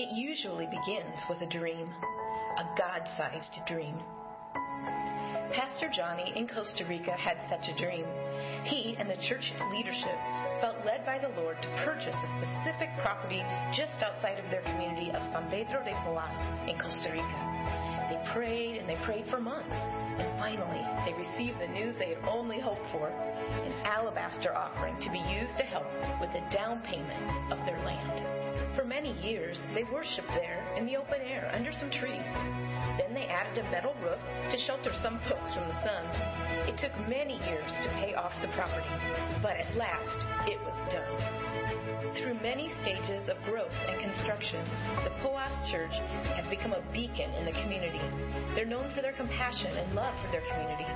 It usually begins with a dream, a God sized dream. Pastor Johnny in Costa Rica had such a dream. He and the church leadership felt led by the Lord to purchase a specific property just outside of their community of San Pedro de Poas in Costa Rica. They prayed and they prayed for months, and finally they received the news they had only hoped for an alabaster offering to be used to help with the down payment of their land. For many years, they worshiped there in the open air under some trees. Then they added a metal roof to shelter some folks from the sun. It took many years to pay off the property, but at last it was done. Through many stages of growth and construction, the Poas Church has become a beacon in the community. They're known for their compassion and love for their community.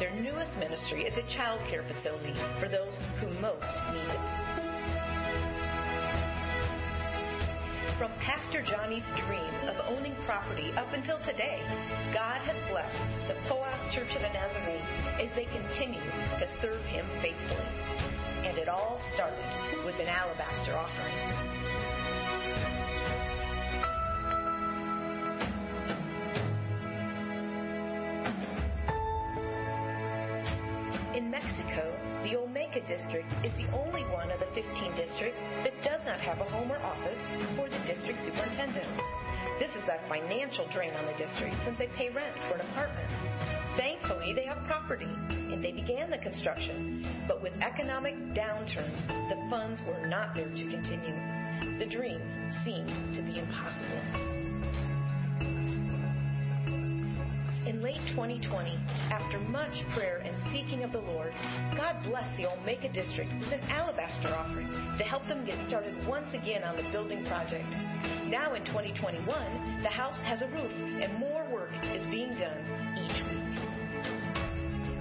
Their newest ministry is a child care facility for those who most need it. From Pastor Johnny's dream of owning property up until today, God has blessed the Poas Church of the Nazarene as they continue to serve Him faithfully. And it all started with an alabaster offering. District is the only one of the 15 districts that does not have a home or office for the district superintendent. This is a financial drain on the district since they pay rent for an apartment. Thankfully, they have property and they began the construction, but with economic downturns, the funds were not there to continue. The dream seemed to be impossible. Late 2020, after much prayer and seeking of the Lord, God blessed the Olmeca district with an alabaster offering to help them get started once again on the building project. Now in 2021, the house has a roof and more work is being done each week.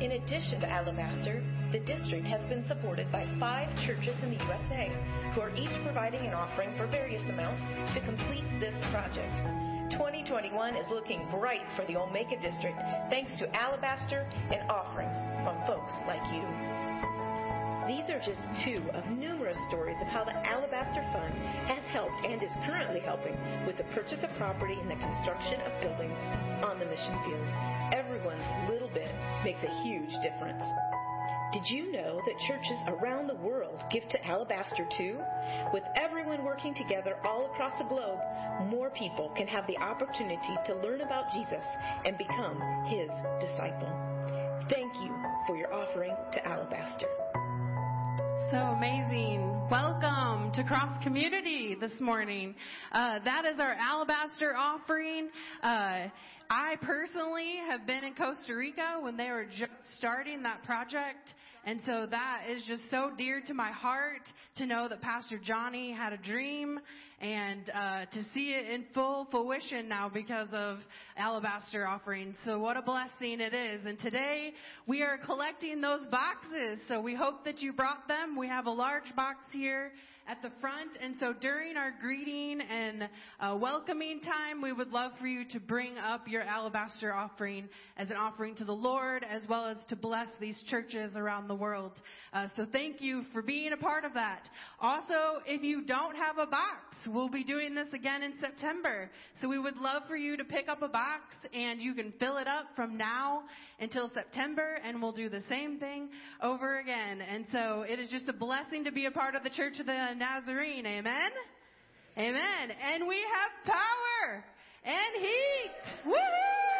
In addition to Alabaster, the district has been supported by five churches in the USA who are each providing an offering for various amounts to complete this project. 2021 is looking bright for the Olmeca district thanks to Alabaster and offerings from folks like you. These are just two of numerous stories of how the Alabaster Fund has helped and is currently helping with the purchase of property and the construction of buildings on the mission field. Everyone's little bit makes a huge difference. Did you know that churches around the world give to Alabaster too? With everyone working together all across the globe, more people can have the opportunity to learn about Jesus and become his disciple. Thank you for your offering to Alabaster. So amazing. Welcome to Cross Community this morning. Uh, that is our Alabaster offering. Uh, I personally have been in Costa Rica when they were just starting that project. And so that is just so dear to my heart to know that Pastor Johnny had a dream and uh, to see it in full fruition now because of alabaster offerings. So what a blessing it is. And today we are collecting those boxes. So we hope that you brought them. We have a large box here at the front. And so during our greeting and uh, welcoming time, we would love for you to bring up your alabaster offering as an offering to the Lord, as well as to bless these churches around the world. Uh, so thank you for being a part of that. Also, if you don't have a box, we'll be doing this again in September. So we would love for you to pick up a box and you can fill it up from now until September and we'll do the same thing over again. And so it is just a blessing to be a part of the Church of the Nazarene. Amen? Amen. And we have power and heat. Woohoo!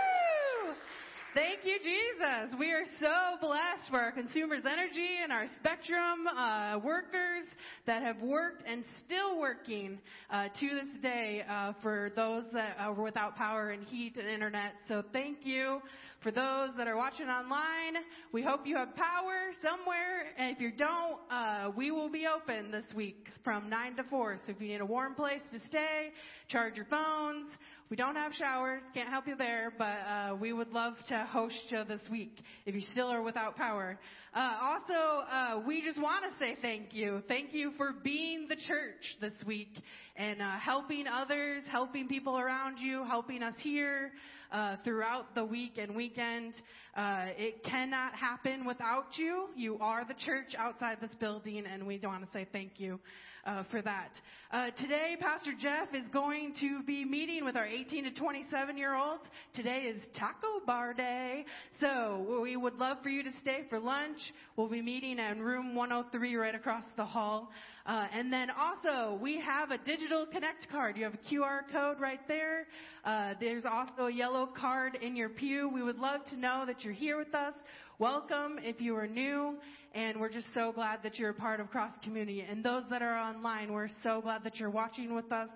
Thank you, Jesus. We are so blessed for our consumers energy and our spectrum uh, workers that have worked and still working uh, to this day uh, for those that are without power and heat and internet. So thank you. For those that are watching online, we hope you have power somewhere. And if you don't, uh, we will be open this week from 9 to 4. So if you need a warm place to stay, charge your phones. We don't have showers, can't help you there, but uh, we would love to host you this week if you still are without power. Uh, also, uh, we just want to say thank you. Thank you for being the church this week and uh, helping others, helping people around you, helping us here uh, throughout the week and weekend. Uh, it cannot happen without you. You are the church outside this building, and we want to say thank you. Uh, for that. Uh, today, Pastor Jeff is going to be meeting with our 18 to 27 year olds. Today is Taco Bar Day, so we would love for you to stay for lunch. We'll be meeting in room 103 right across the hall. Uh, and then also, we have a digital connect card. You have a QR code right there. Uh, there's also a yellow card in your pew. We would love to know that you're here with us. Welcome if you are new, and we're just so glad that you're a part of Cross Community. And those that are online, we're so glad that you're watching with us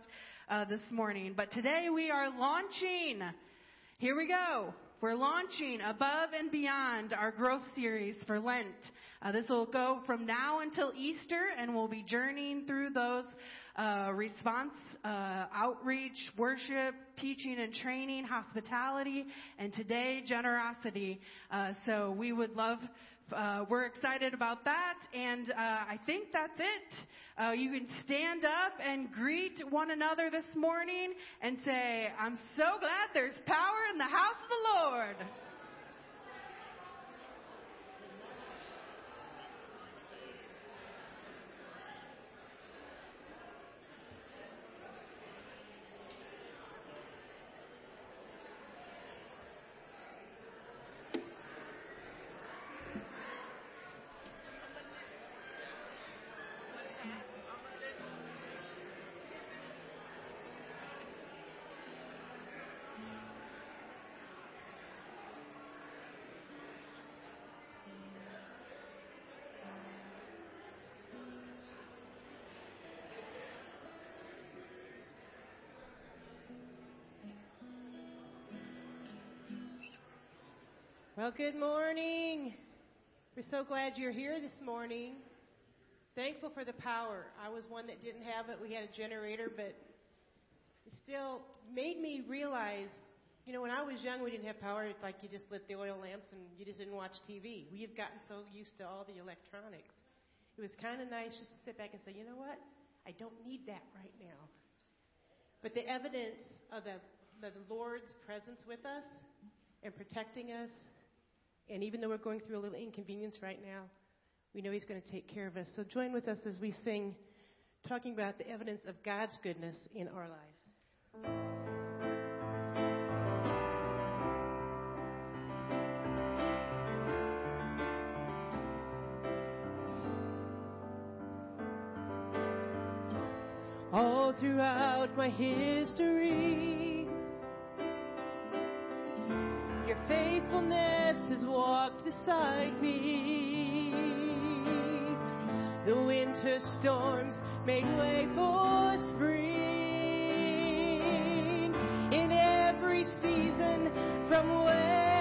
uh, this morning. But today we are launching. Here we go. We're launching Above and Beyond our growth series for Lent. Uh, this will go from now until Easter, and we'll be journeying through those uh, response, uh, outreach, worship, teaching and training, hospitality, and today generosity. Uh, so we would love. Uh, we're excited about that, and uh, I think that's it. you can stand up and greet one another this morning and say, "I'm so glad there's power in the house of the Lord." Well, good morning. We're so glad you're here this morning. Thankful for the power. I was one that didn't have it. We had a generator, but it still made me realize, you know, when I was young, we didn't have power. It's like you just lit the oil lamps and you just didn't watch TV. We have gotten so used to all the electronics. It was kind of nice just to sit back and say, you know what? I don't need that right now. But the evidence of the, the Lord's presence with us and protecting us and even though we're going through a little inconvenience right now, we know He's going to take care of us. So join with us as we sing, talking about the evidence of God's goodness in our life. All throughout my history, your faithfulness has walked beside me. The winter storms made way for spring. In every season, from where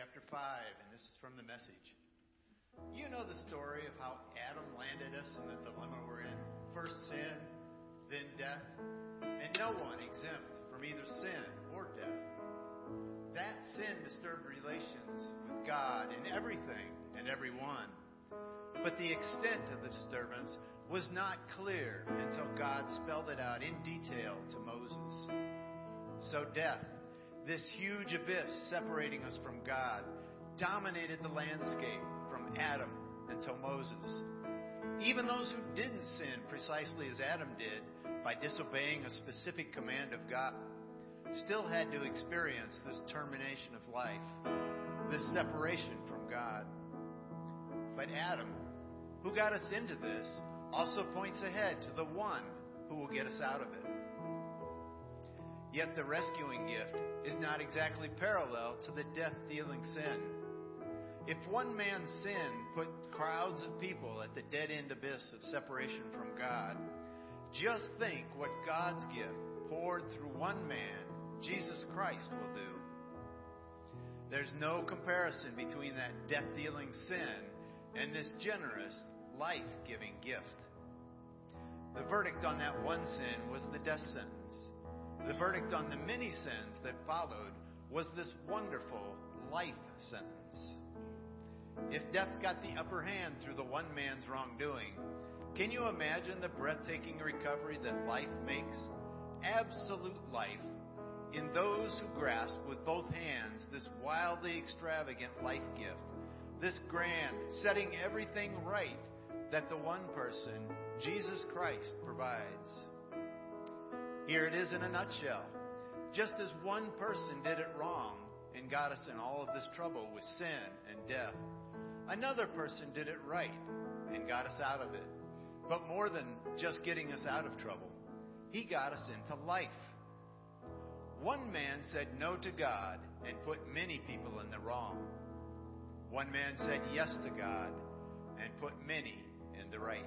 chapter 5, and this is from the message. You know the story of how Adam landed us in the dilemma we're in. First sin, then death, and no one exempt from either sin or death. That sin disturbed relations with God and everything and everyone. But the extent of the disturbance was not clear until God spelled it out in detail to Moses. So death, this huge abyss separating us from God, dominated the landscape from Adam until Moses. Even those who didn't sin precisely as Adam did by disobeying a specific command of God still had to experience this termination of life, this separation from God. But Adam, who got us into this, also points ahead to the one who will get us out of it. Yet the rescuing gift is not exactly parallel to the death dealing sin. If one man's sin put crowds of people at the dead end abyss of separation from God, just think what God's gift poured through one man, Jesus Christ, will do. There's no comparison between that death dealing sin and this generous, life giving gift. The verdict on that one sin was the death sentence. Verdict on the many sins that followed was this wonderful life sentence. If death got the upper hand through the one man's wrongdoing, can you imagine the breathtaking recovery that life makes? Absolute life in those who grasp with both hands this wildly extravagant life gift, this grand, setting everything right that the one person, Jesus Christ, provides. Here it is in a nutshell. Just as one person did it wrong and got us in all of this trouble with sin and death, another person did it right and got us out of it. But more than just getting us out of trouble, he got us into life. One man said no to God and put many people in the wrong. One man said yes to God and put many in the right.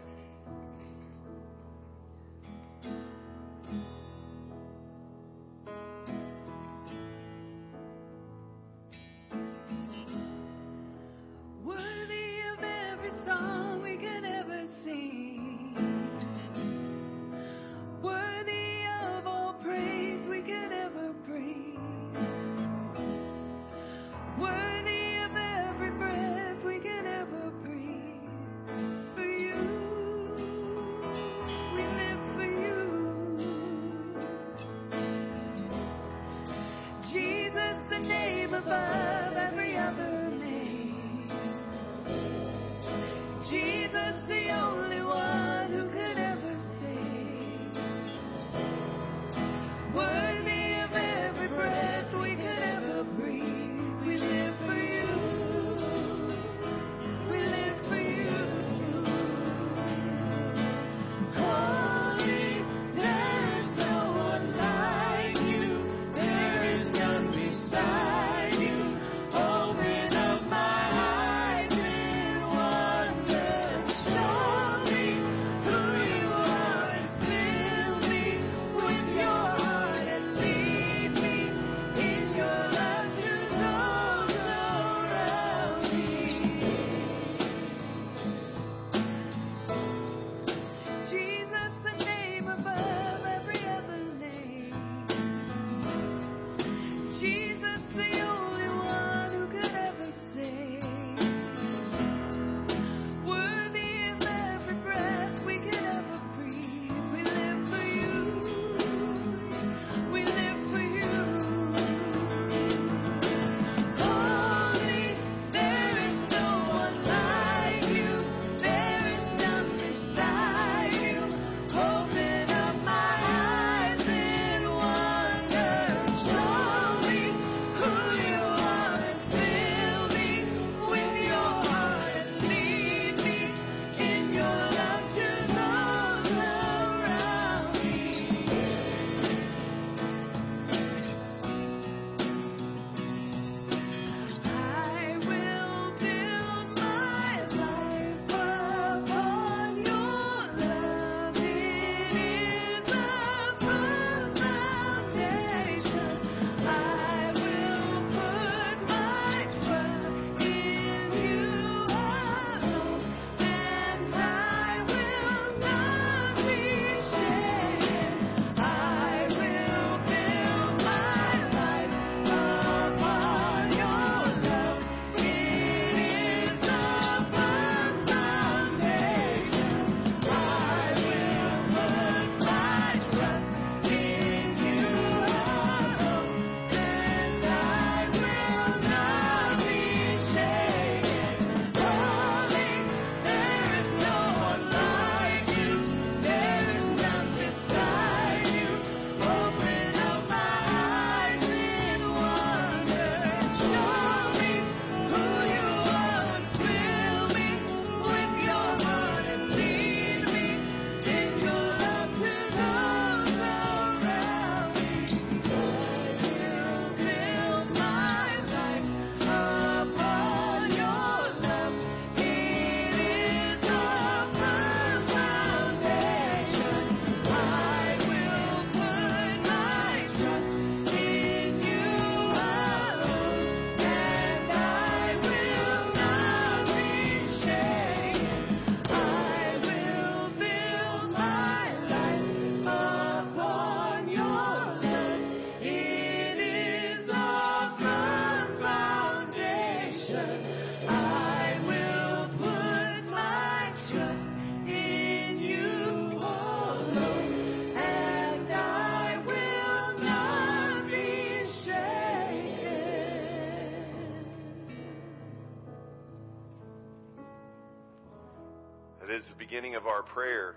Beginning of our prayer,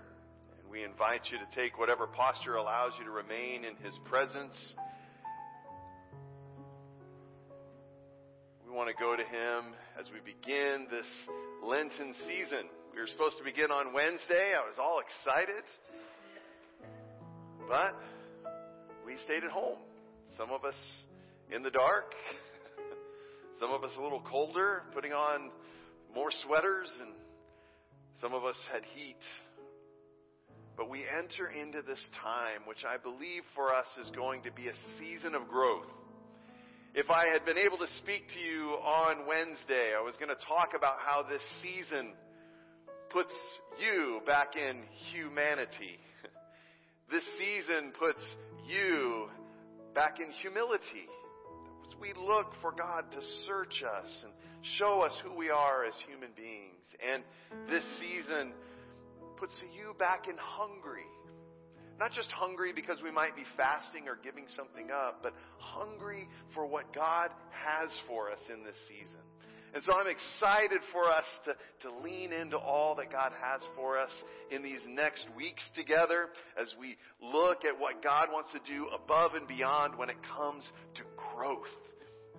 and we invite you to take whatever posture allows you to remain in His presence. We want to go to Him as we begin this Lenten season. We were supposed to begin on Wednesday. I was all excited. But we stayed at home. Some of us in the dark, some of us a little colder, putting on more sweaters and some of us had heat. But we enter into this time, which I believe for us is going to be a season of growth. If I had been able to speak to you on Wednesday, I was going to talk about how this season puts you back in humanity. This season puts you back in humility. We look for God to search us and show us who we are as human beings. And this season puts you back in hungry. Not just hungry because we might be fasting or giving something up, but hungry for what God has for us in this season. And so I'm excited for us to, to lean into all that God has for us in these next weeks together as we look at what God wants to do above and beyond when it comes to growth.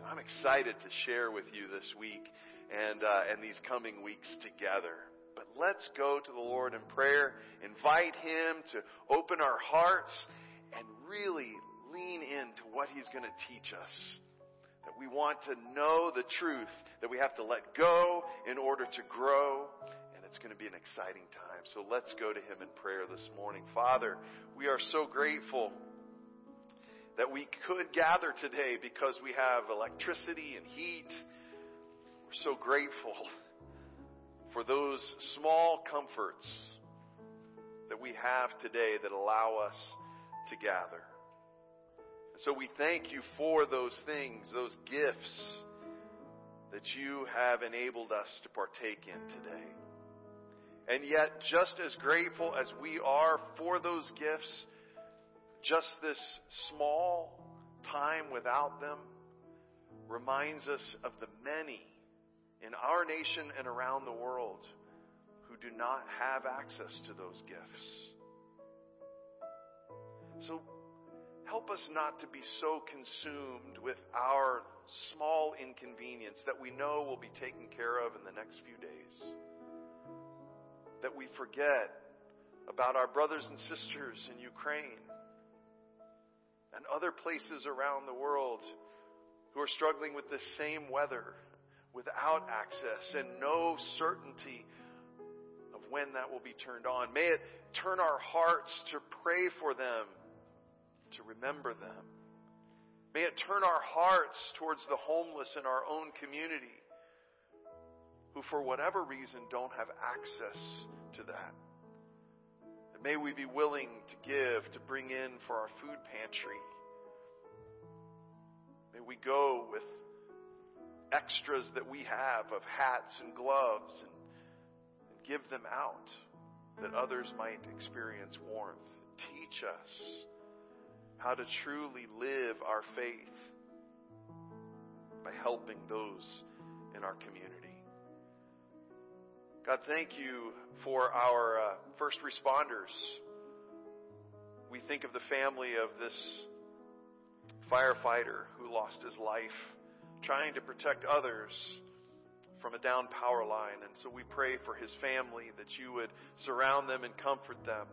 I'm excited to share with you this week and, uh, and these coming weeks together. But let's go to the Lord in prayer, invite Him to open our hearts and really lean into what He's going to teach us. That we want to know the truth, that we have to let go in order to grow, and it's going to be an exciting time. So let's go to Him in prayer this morning. Father, we are so grateful that we could gather today because we have electricity and heat we're so grateful for those small comforts that we have today that allow us to gather. So we thank you for those things, those gifts that you have enabled us to partake in today. And yet, just as grateful as we are for those gifts, just this small time without them reminds us of the many in our nation and around the world who do not have access to those gifts. So help us not to be so consumed with our small inconvenience that we know will be taken care of in the next few days. That we forget about our brothers and sisters in Ukraine and other places around the world who are struggling with the same weather without access and no certainty of when that will be turned on. May it turn our hearts to pray for them, to remember them. May it turn our hearts towards the homeless in our own community who, for whatever reason, don't have access to that. And may we be willing to give, to bring in for our food pantry. May we go with extras that we have of hats and gloves and, and give them out that others might experience warmth. Teach us how to truly live our faith by helping those in our community. God, thank you for our uh, first responders. We think of the family of this firefighter who lost his life trying to protect others from a down power line. And so we pray for his family that you would surround them and comfort them.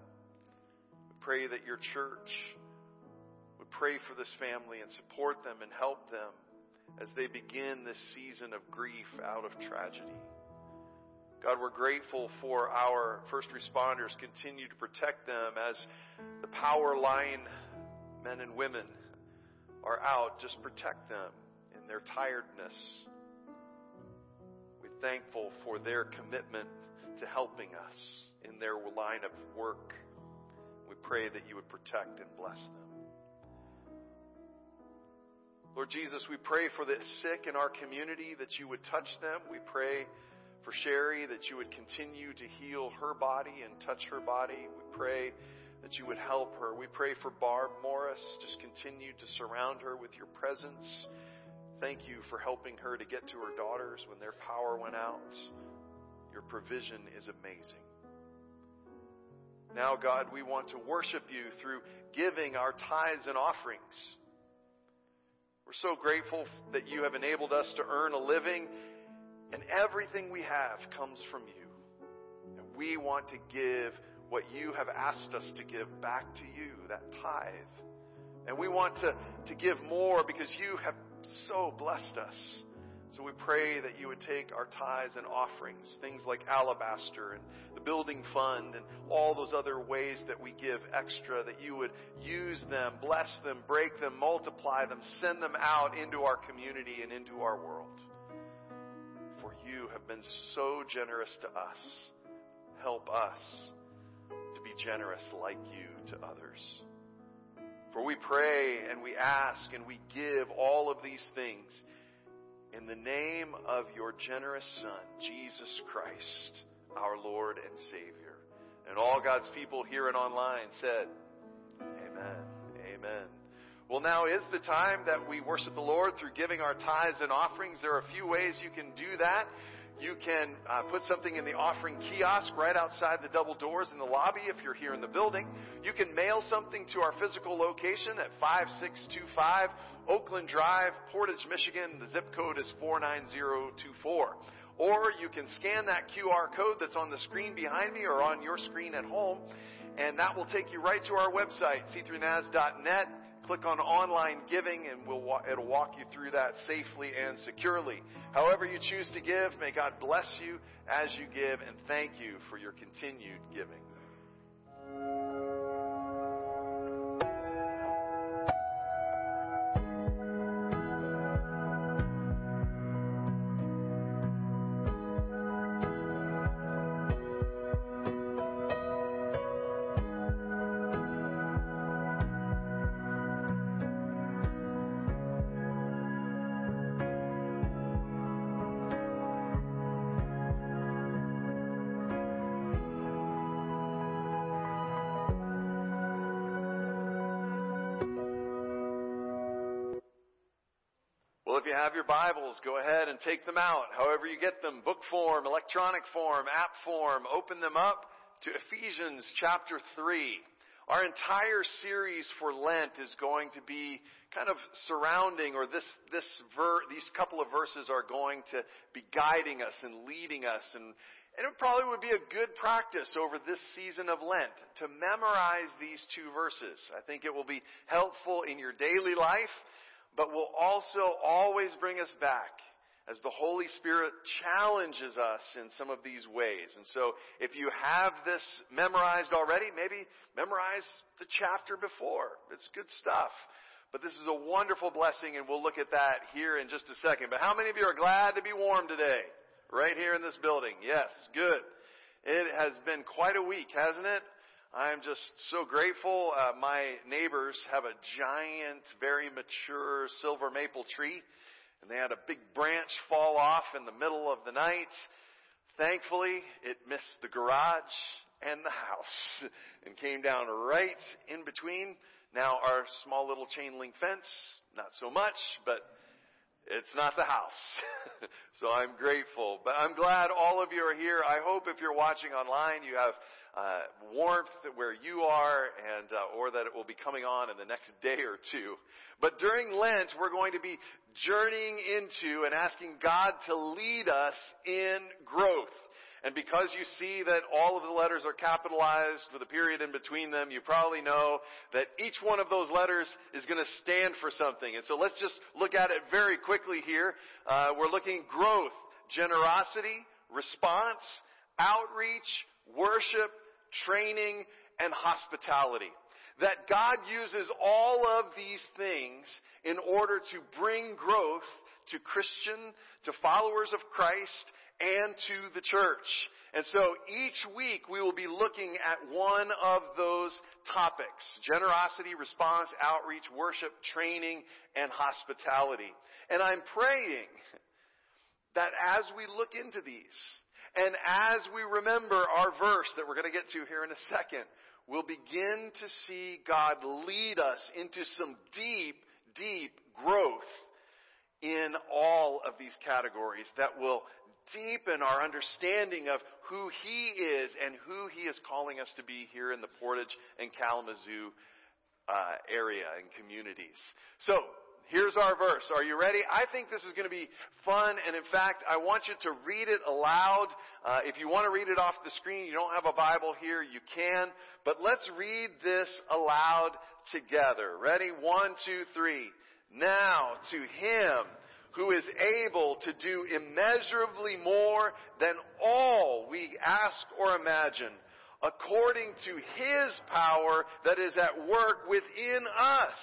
We pray that your church would pray for this family and support them and help them as they begin this season of grief out of tragedy. God, we're grateful for our first responders. Continue to protect them as the power line men and women are out. Just protect them in their tiredness. We're thankful for their commitment to helping us in their line of work. We pray that you would protect and bless them. Lord Jesus, we pray for the sick in our community that you would touch them. We pray for Sherry that you would continue to heal her body and touch her body. We pray that you would help her. We pray for Barb Morris. Just continue to surround her with your presence Thank you for helping her to get to her daughters when their power went out. Your provision is amazing. Now, God, we want to worship you through giving our tithes and offerings. We're so grateful that you have enabled us to earn a living, and everything we have comes from you. And we want to give what you have asked us to give back to you, that tithe. And we want to, to give more because you have so blessed us. So we pray that you would take our tithes and offerings, things like alabaster and the building fund and all those other ways that we give extra, that you would use them, bless them, break them, multiply them, send them out into our community and into our world. For you have been so generous to us. Help us to be generous like you to others. For we pray and we ask and we give all of these things in the name of your generous Son, Jesus Christ, our Lord and Savior. And all God's people here and online said, Amen. Amen. Well, now is the time that we worship the Lord through giving our tithes and offerings. There are a few ways you can do that. You can uh, put something in the offering kiosk right outside the double doors in the lobby if you're here in the building. You can mail something to our physical location at 5625 Oakland Drive, Portage, Michigan. The zip code is 49024. Or you can scan that QR code that's on the screen behind me or on your screen at home, and that will take you right to our website, c3naz.net. Click on online giving and we'll, it'll walk you through that safely and securely. However you choose to give, may God bless you as you give and thank you for your continued giving. Bibles, go ahead and take them out. However you get them, book form, electronic form, app form, open them up to Ephesians chapter 3. Our entire series for Lent is going to be kind of surrounding, or this, this ver, these couple of verses are going to be guiding us and leading us. And, and it probably would be a good practice over this season of Lent to memorize these two verses. I think it will be helpful in your daily life but will also always bring us back as the Holy Spirit challenges us in some of these ways. And so if you have this memorized already, maybe memorize the chapter before. It's good stuff. But this is a wonderful blessing and we'll look at that here in just a second. But how many of you are glad to be warm today? Right here in this building. Yes, good. It has been quite a week, hasn't it? I'm just so grateful. Uh, my neighbors have a giant, very mature silver maple tree, and they had a big branch fall off in the middle of the night. Thankfully, it missed the garage and the house and came down right in between. Now our small little chain link fence, not so much, but it's not the house. so I'm grateful. But I'm glad all of you are here. I hope if you're watching online, you have uh, warmth where you are, and uh, or that it will be coming on in the next day or two. But during Lent, we're going to be journeying into and asking God to lead us in growth. And because you see that all of the letters are capitalized with a period in between them, you probably know that each one of those letters is going to stand for something. And so let's just look at it very quickly here. Uh, we're looking growth, generosity, response, outreach, worship, training, and hospitality. That God uses all of these things in order to bring growth to Christian, to followers of Christ, and to the church. And so each week we will be looking at one of those topics. Generosity, response, outreach, worship, training, and hospitality. And I'm praying that as we look into these, and as we remember our verse that we're going to get to here in a second, we'll begin to see God lead us into some deep, deep growth in all of these categories that will deepen our understanding of who He is and who He is calling us to be here in the Portage and Kalamazoo uh, area and communities. So, here's our verse. Are you ready? I think this is going to be fun, and in fact, I want you to read it aloud. Uh, if you want to read it off the screen, you don't have a Bible here, you can. But let's read this aloud together. Ready? One, two, three. Now to Him who is able to do immeasurably more than all we ask or imagine, according to His power that is at work within us.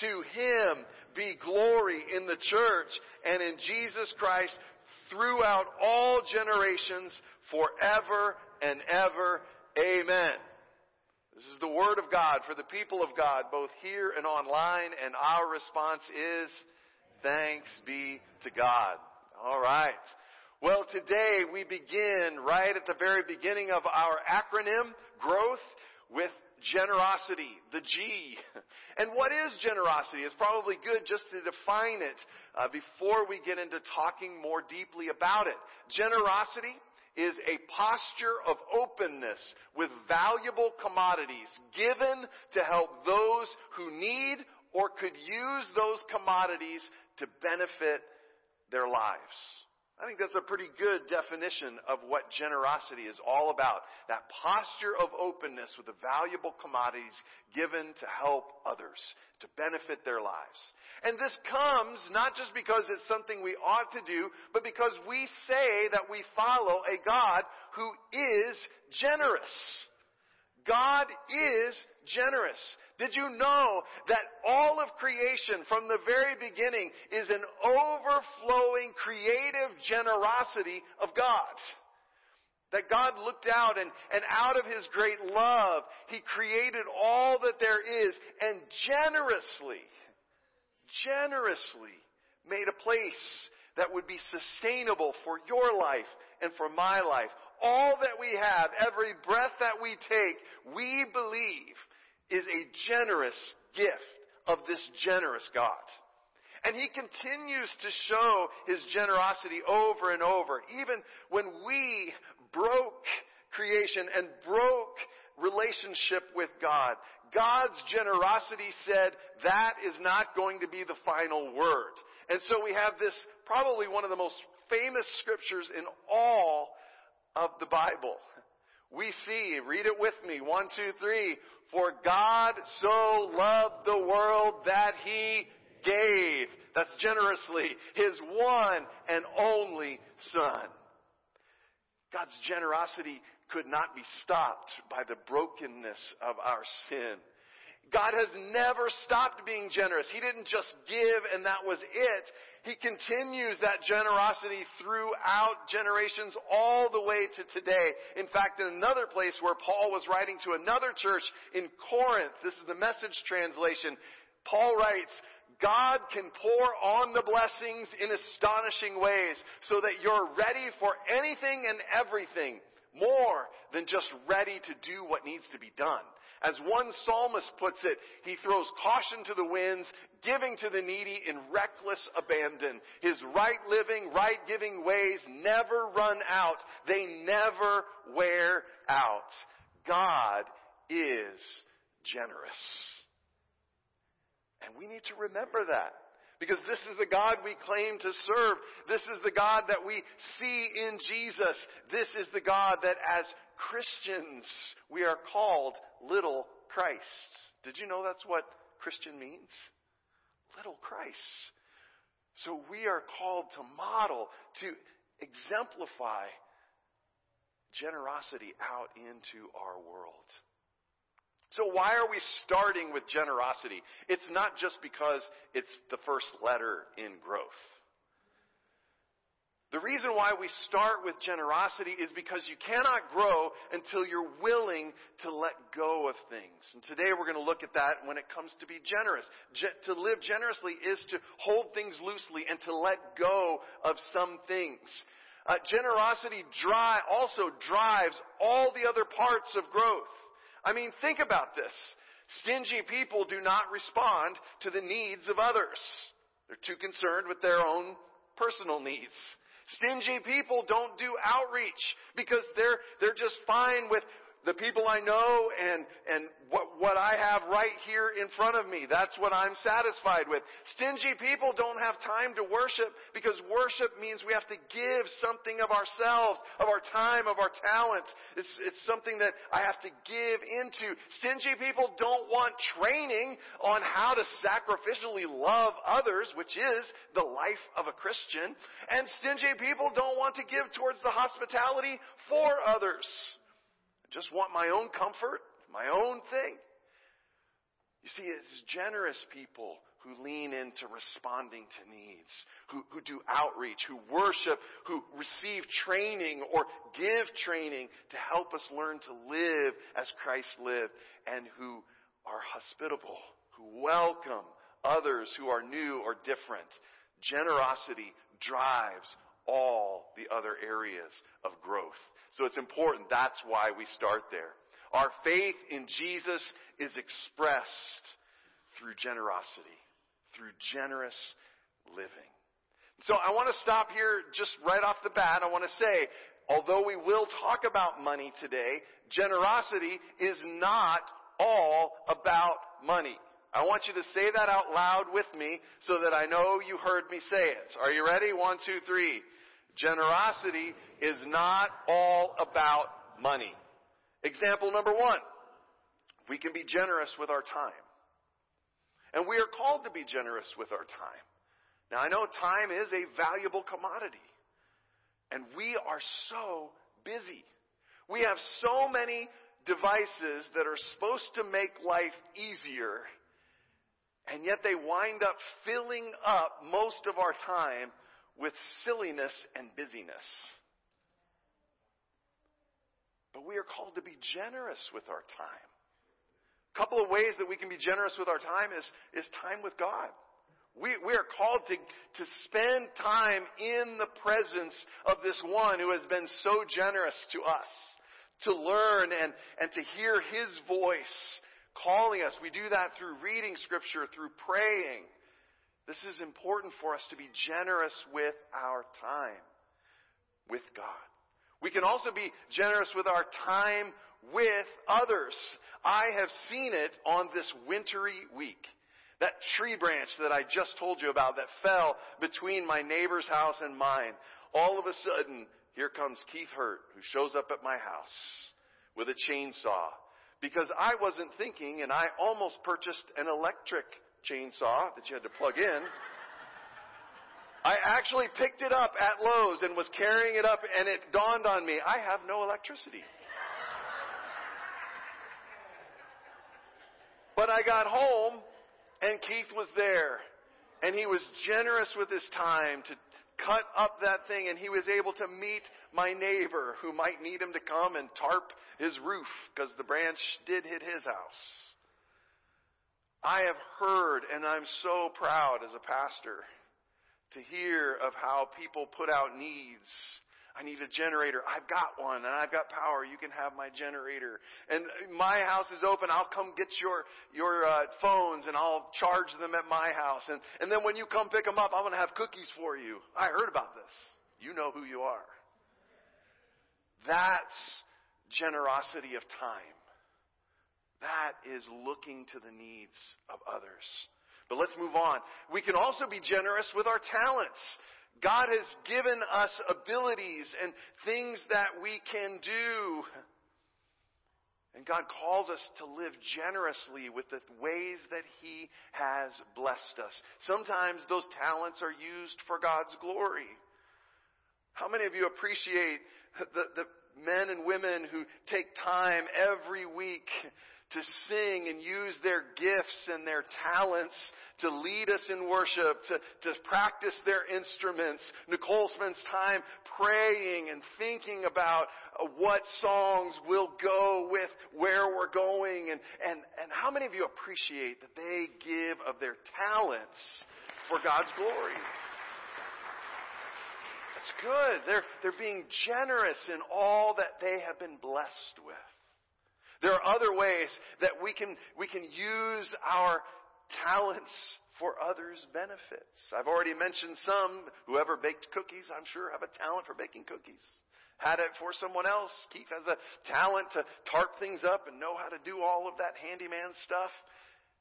To Him be glory in the church and in Jesus Christ throughout all generations forever and ever. Amen. This is the Word of God for the people of God, both here and online, and our response is Thanks be to God. All right. Well, today we begin right at the very beginning of our acronym, growth, with generosity, the G. And what is generosity? It's probably good just to define it uh, before we get into talking more deeply about it. Generosity is a posture of openness with valuable commodities given to help those who need or could use those commodities to benefit their lives. I think that's a pretty good definition of what generosity is all about. That posture of openness with the valuable commodities given to help others, to benefit their lives. And this comes not just because it's something we ought to do, but because we say that we follow a God who is generous. God is generous. Did you know that all of creation from the very beginning is an overflowing creative generosity of God? That God looked out and, and out of His great love, He created all that there is and generously, generously made a place that would be sustainable for your life and for my life. All that we have, every breath that we take, we believe is a generous gift of this generous God. And he continues to show his generosity over and over. Even when we broke creation and broke relationship with God, God's generosity said that is not going to be the final word. And so we have this probably one of the most famous scriptures in all of the Bible. We see, read it with me, one, two, three. For God so loved the world that He gave, that's generously, His one and only Son. God's generosity could not be stopped by the brokenness of our sin. God has never stopped being generous. He didn't just give and that was it. He continues that generosity throughout generations all the way to today. In fact, in another place where Paul was writing to another church in Corinth, this is the message translation, Paul writes, God can pour on the blessings in astonishing ways so that you're ready for anything and everything more than just ready to do what needs to be done. As one psalmist puts it, he throws caution to the winds, giving to the needy in reckless abandon. His right living, right giving ways never run out. They never wear out. God is generous. And we need to remember that. Because this is the God we claim to serve. This is the God that we see in Jesus. This is the God that as Christians we are called little Christ. Did you know that's what Christian means? Little Christ. So we are called to model, to exemplify generosity out into our world. So why are we starting with generosity? It's not just because it's the first letter in growth. The reason why we start with generosity is because you cannot grow until you're willing to let go of things. And today we're going to look at that when it comes to be generous. Ge- to live generously is to hold things loosely and to let go of some things. Uh, generosity dry, also drives all the other parts of growth. I mean, think about this. Stingy people do not respond to the needs of others. They're too concerned with their own personal needs. Stingy people don't do outreach because they're, they're just fine with the people I know and, and what, what I have right here in front of me. That's what I'm satisfied with. Stingy people don't have time to worship because worship means we have to give something of ourselves, of our time, of our talent. It's, it's something that I have to give into. Stingy people don't want training on how to sacrificially love others, which is the life of a Christian. And stingy people don't want to give towards the hospitality for others just want my own comfort, my own thing. You see, it's generous people who lean into responding to needs, who, who do outreach, who worship, who receive training or give training to help us learn to live as Christ lived, and who are hospitable, who welcome others who are new or different. Generosity drives all the other areas of growth. So it's important. That's why we start there. Our faith in Jesus is expressed through generosity, through generous living. So I want to stop here just right off the bat. I want to say, although we will talk about money today, generosity is not all about money. I want you to say that out loud with me so that I know you heard me say it. Are you ready? One, two, three. Generosity is not all about money. Example number one. We can be generous with our time. And we are called to be generous with our time. Now I know time is a valuable commodity. And we are so busy. We have so many devices that are supposed to make life easier. And yet they wind up filling up most of our time with silliness and busyness. But we are called to be generous with our time. A couple of ways that we can be generous with our time is, is time with God. We, we are called to, to spend time in the presence of this one who has been so generous to us. To learn and, and to hear his voice calling us. We do that through reading scripture, through praying. This is important for us to be generous with our time with God. We can also be generous with our time with others. I have seen it on this wintry week. That tree branch that I just told you about that fell between my neighbor's house and mine. All of a sudden, here comes Keith Hurt, who shows up at my house with a chainsaw. Because I wasn't thinking and I almost purchased an electric chainsaw that you had to plug in. I actually picked it up at Lowe's and was carrying it up and it dawned on me, I have no electricity. But I got home and Keith was there and he was generous with his time to cut up that thing and he was able to meet my neighbor who might need him to come and tarp his roof because the branch did hit his house. I have heard, and I'm so proud as a pastor to hear of how people put out needs. I need a generator. I've got one and I've got power. You can have my generator. And my house is open. I'll come get your, your uh, phones and I'll charge them at my house. And, and then when you come pick them up, I'm going to have cookies for you. I heard about this. You know who you are. That's generosity of time. That is looking to the needs of others. But let's move on. We can also be generous with our talents. God has given us abilities and things that we can do. And God calls us to live generously with the ways that He has blessed us. Sometimes those talents are used for God's glory. How many of you appreciate the, the men and women who take time every week to sing and use their gifts and their talents to lead us in worship, to, to practice their instruments. Nicole spends time praying and thinking about uh, what songs will go with where we're going and, and, and how many of you appreciate that they give of their talents for God's glory? That's good. They're, they're being generous in all that they have been blessed with. There are other ways that we can, we can use our talents for others' benefits. I've already mentioned some. Whoever baked cookies, I'm sure, have a talent for baking cookies. Had it for someone else. Keith has a talent to tarp things up and know how to do all of that handyman stuff.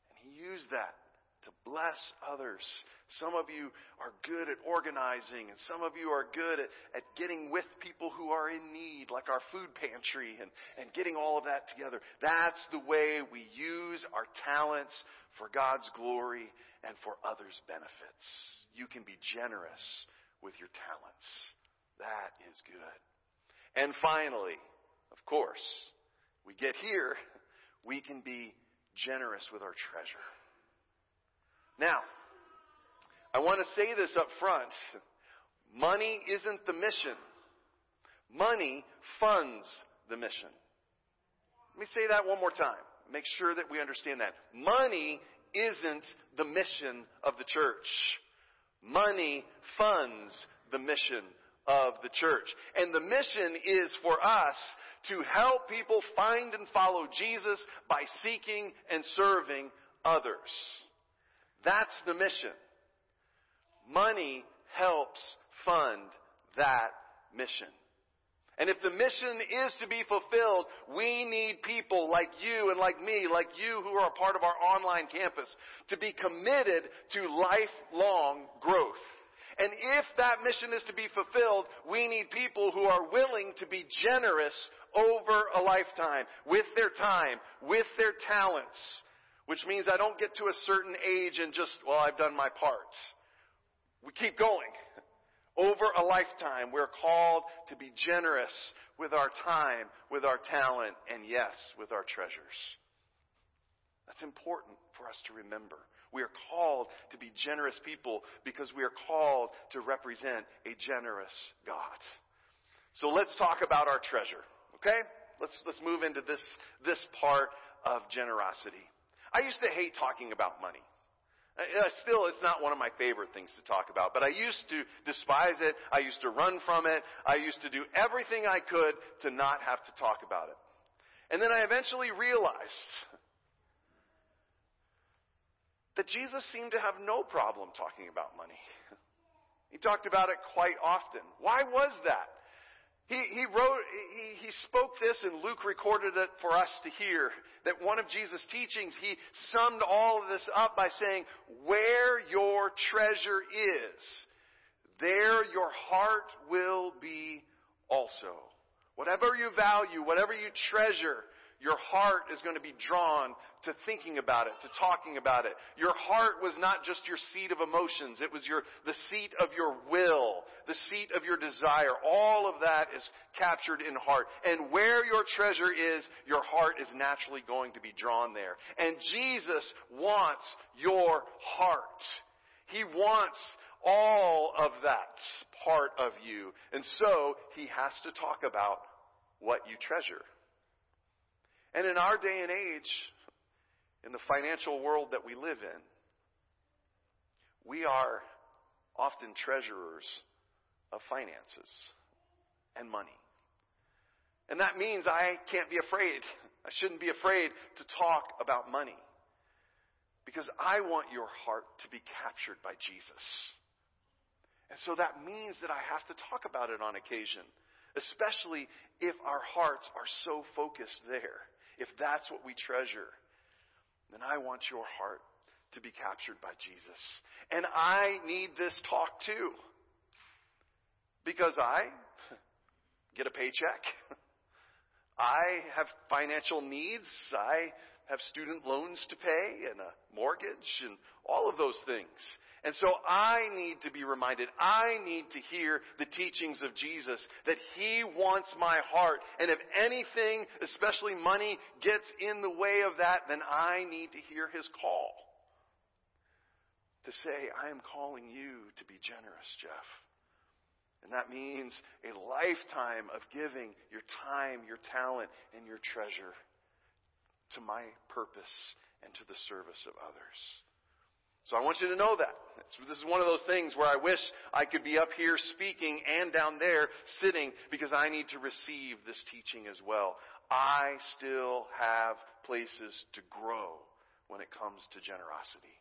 And he used that to bless others. Some of you are good at organizing, and some of you are good at, at getting with people who are in need, like our food pantry, and, and getting all of that together. That's the way we use our talents for God's glory and for others' benefits. You can be generous with your talents. That is good. And finally, of course, we get here, we can be generous with our treasure. Now, I want to say this up front. Money isn't the mission. Money funds the mission. Let me say that one more time. Make sure that we understand that. Money isn't the mission of the church. Money funds the mission of the church. And the mission is for us to help people find and follow Jesus by seeking and serving others. That's the mission. Money helps fund that mission. And if the mission is to be fulfilled, we need people like you and like me, like you who are a part of our online campus, to be committed to lifelong growth. And if that mission is to be fulfilled, we need people who are willing to be generous over a lifetime with their time, with their talents, which means I don't get to a certain age and just, well, I've done my part. We keep going. Over a lifetime, we're called to be generous with our time, with our talent, and yes, with our treasures. That's important for us to remember. We are called to be generous people because we are called to represent a generous God. So let's talk about our treasure, okay? Let's, let's move into this, this part of generosity. I used to hate talking about money. Uh, still, it's not one of my favorite things to talk about, but I used to despise it. I used to run from it. I used to do everything I could to not have to talk about it. And then I eventually realized that Jesus seemed to have no problem talking about money. He talked about it quite often. Why was that? He, he wrote, he, he spoke this and Luke recorded it for us to hear. That one of Jesus' teachings, he summed all of this up by saying, where your treasure is, there your heart will be also. Whatever you value, whatever you treasure, your heart is going to be drawn to thinking about it, to talking about it. Your heart was not just your seat of emotions. It was your, the seat of your will, the seat of your desire. All of that is captured in heart. And where your treasure is, your heart is naturally going to be drawn there. And Jesus wants your heart. He wants all of that part of you. And so, He has to talk about what you treasure. And in our day and age, in the financial world that we live in, we are often treasurers of finances and money. And that means I can't be afraid. I shouldn't be afraid to talk about money. Because I want your heart to be captured by Jesus. And so that means that I have to talk about it on occasion, especially if our hearts are so focused there if that's what we treasure, then I want your heart to be captured by Jesus. And I need this talk too. Because I get a paycheck. I have financial needs. I have student loans to pay and a mortgage and all of those things. And so I need to be reminded, I need to hear the teachings of Jesus that He wants my heart. And if anything, especially money, gets in the way of that, then I need to hear His call. To say, I am calling you to be generous, Jeff. And that means a lifetime of giving your time, your talent, and your treasure to my purpose and to the service of others. So I want you to know that. This is one of those things where I wish I could be up here speaking and down there sitting because I need to receive this teaching as well. I still have places to grow when it comes to generosity.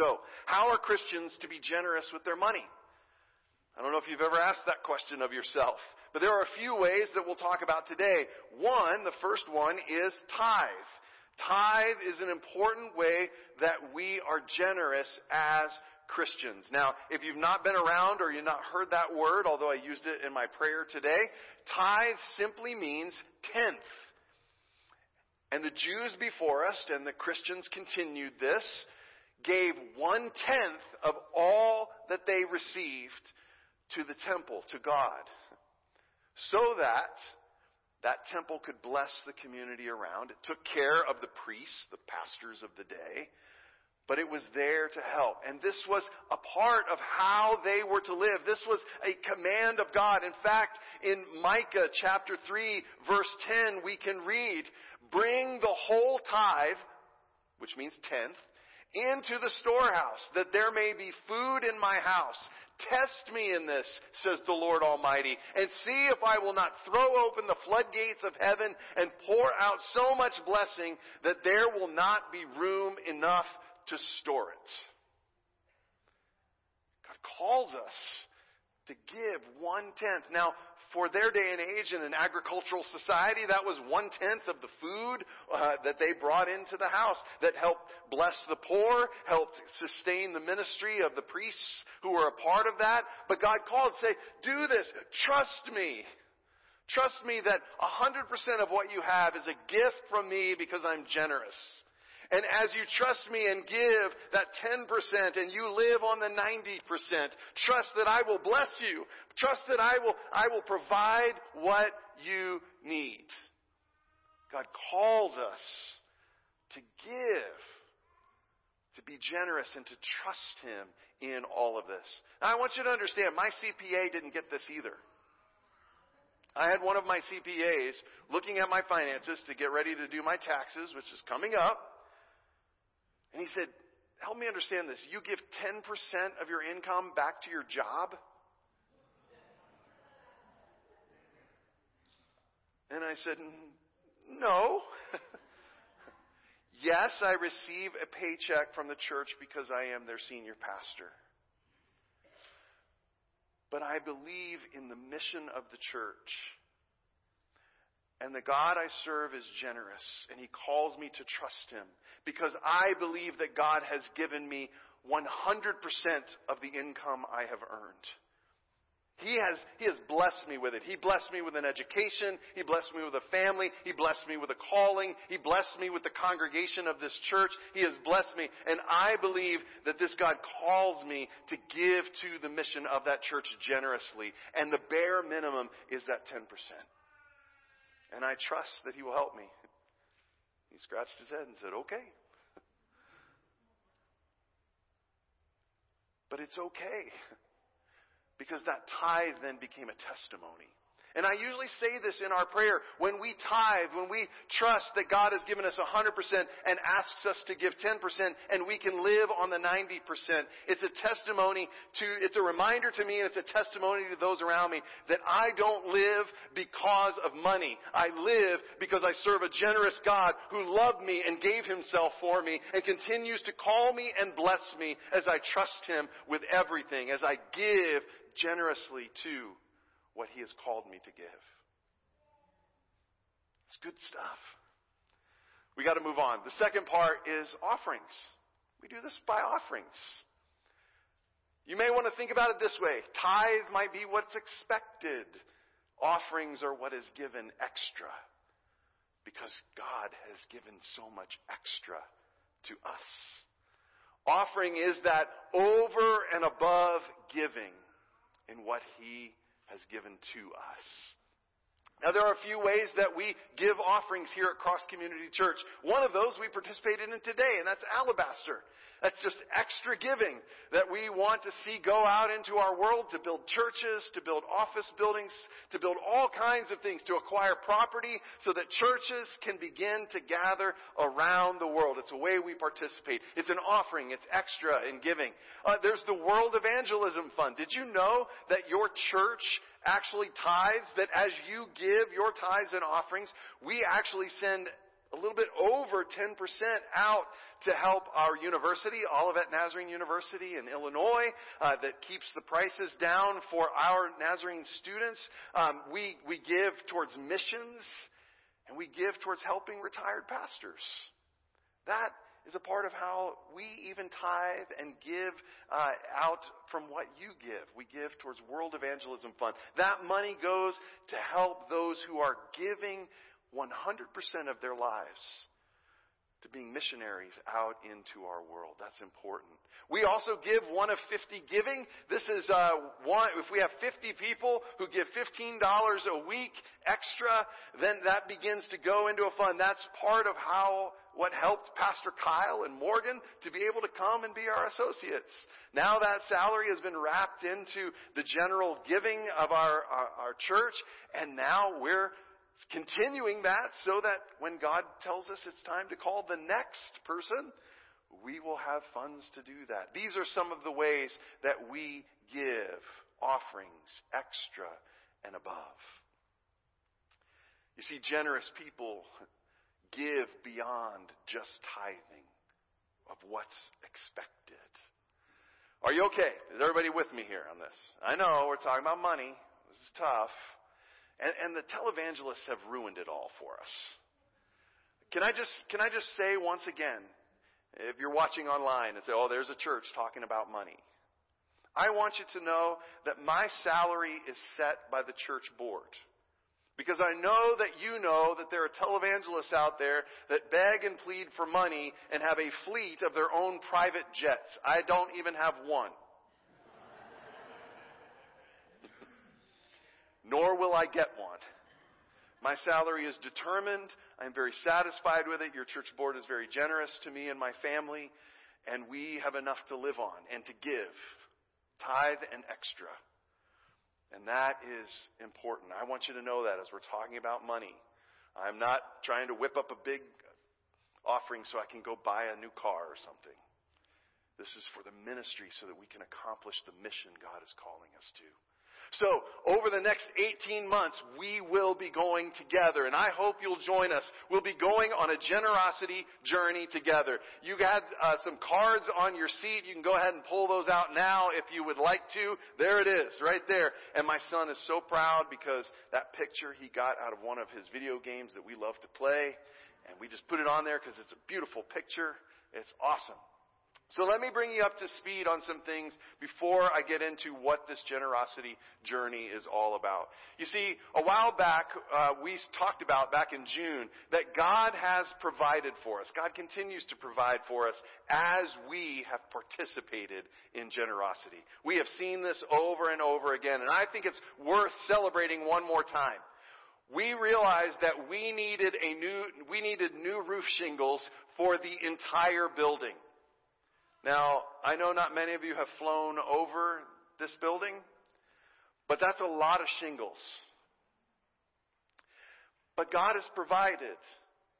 So, how are Christians to be generous with their money? I don't know if you've ever asked that question of yourself, but there are a few ways that we'll talk about today. One, the first one is tithe. Tithe is an important way that we are generous as Christians. Now, if you've not been around or you've not heard that word, although I used it in my prayer today, tithe simply means tenth. And the Jews before us and the Christians continued this, gave one tenth of all that they received to the temple, to God, so that that temple could bless the community around. It took care of the priests, the pastors of the day, but it was there to help. And this was a part of how they were to live. This was a command of God. In fact, in Micah chapter 3 verse 10, we can read, bring the whole tithe, which means tenth, into the storehouse, that there may be food in my house. Test me in this, says the Lord Almighty, and see if I will not throw open the floodgates of heaven and pour out so much blessing that there will not be room enough to store it. God calls us to give one tenth. Now, for their day and age in an agricultural society, that was one tenth of the food uh, that they brought into the house that helped bless the poor, helped sustain the ministry of the priests who were a part of that. But God called, and say, do this, trust me. Trust me that 100% of what you have is a gift from me because I'm generous. And as you trust me and give that 10% and you live on the 90%, trust that I will bless you. Trust that I will, I will provide what you need. God calls us to give, to be generous and to trust Him in all of this. Now I want you to understand, my CPA didn't get this either. I had one of my CPAs looking at my finances to get ready to do my taxes, which is coming up. And he said, Help me understand this. You give 10% of your income back to your job? And I said, No. yes, I receive a paycheck from the church because I am their senior pastor. But I believe in the mission of the church and the God I serve is generous, and He calls me to trust Him because I believe that God has given me 100% of the income I have earned. He has, he has blessed me with it. He blessed me with an education. He blessed me with a family. He blessed me with a calling. He blessed me with the congregation of this church. He has blessed me. And I believe that this God calls me to give to the mission of that church generously. And the bare minimum is that 10% and I trust that He will help me. He scratched his head and said, Okay. But it's okay. Because that tithe then became a testimony. And I usually say this in our prayer when we tithe, when we trust that God has given us 100% and asks us to give 10% and we can live on the 90%. It's a testimony to, it's a reminder to me and it's a testimony to those around me that I don't live because of money. I live because I serve a generous God who loved me and gave himself for me and continues to call me and bless me as I trust him with everything, as I give generously to what He has called me to give. It's good stuff. We got to move on. The second part is offerings. We do this by offerings. You may want to think about it this way. Tithe might be what's expected. Offerings are what is given extra. Because God has given so much extra to us. Offering is that over and above giving in what He has given to us. Now there are a few ways that we give offerings here at Cross Community Church. One of those we participated in today, and that's alabaster. That's just extra giving that we want to see go out into our world to build churches, to build office buildings, to build all kinds of things, to acquire property so that churches can begin to gather around the world. It's a way we participate. It's an offering. It's extra in giving. Uh, there's the World Evangelism Fund. Did you know that your church actually tithes, that as you give your tithes and offerings, we actually send a little bit over 10% out to help our university, Olivet Nazarene University in Illinois, uh, that keeps the prices down for our Nazarene students. Um, we, we give towards missions, and we give towards helping retired pastors. That is a part of how we even tithe and give uh, out from what you give. We give towards World Evangelism Fund. That money goes to help those who are giving 100% of their lives to being missionaries out into our world. That's important. We also give one of 50 giving. This is uh, one, if we have 50 people who give $15 a week extra, then that begins to go into a fund. That's part of how, what helped Pastor Kyle and Morgan to be able to come and be our associates. Now that salary has been wrapped into the general giving of our, our, our church, and now we're continuing that so that when God tells us it's time to call the next person, we will have funds to do that. These are some of the ways that we give offerings extra and above. You see, generous people give beyond just tithing of what's expected. Are you okay? Is everybody with me here on this? I know we're talking about money. This is tough. And, and the televangelists have ruined it all for us. Can I just, can I just say once again, if you're watching online and say, oh, there's a church talking about money. I want you to know that my salary is set by the church board. Because I know that you know that there are televangelists out there that beg and plead for money and have a fleet of their own private jets. I don't even have one. Nor will I get one. My salary is determined. I'm very satisfied with it. Your church board is very generous to me and my family, and we have enough to live on and to give. Tithe and extra. And that is important. I want you to know that as we're talking about money. I'm not trying to whip up a big offering so I can go buy a new car or something. This is for the ministry so that we can accomplish the mission God is calling us to. So, over the next 18 months, we will be going together, and I hope you'll join us. We'll be going on a generosity journey together. You got uh, some cards on your seat. You can go ahead and pull those out now if you would like to. There it is, right there. And my son is so proud because that picture he got out of one of his video games that we love to play, and we just put it on there because it's a beautiful picture. It's awesome. So let me bring you up to speed on some things before I get into what this generosity journey is all about. You see, a while back, uh, we talked about back in June that God has provided for us. God continues to provide for us as we have participated in generosity. We have seen this over and over again, and I think it's worth celebrating one more time we realized that we needed a new, we needed new roof shingles for the entire building. Now, I know not many of you have flown over this building, but that's a lot of shingles. But God has provided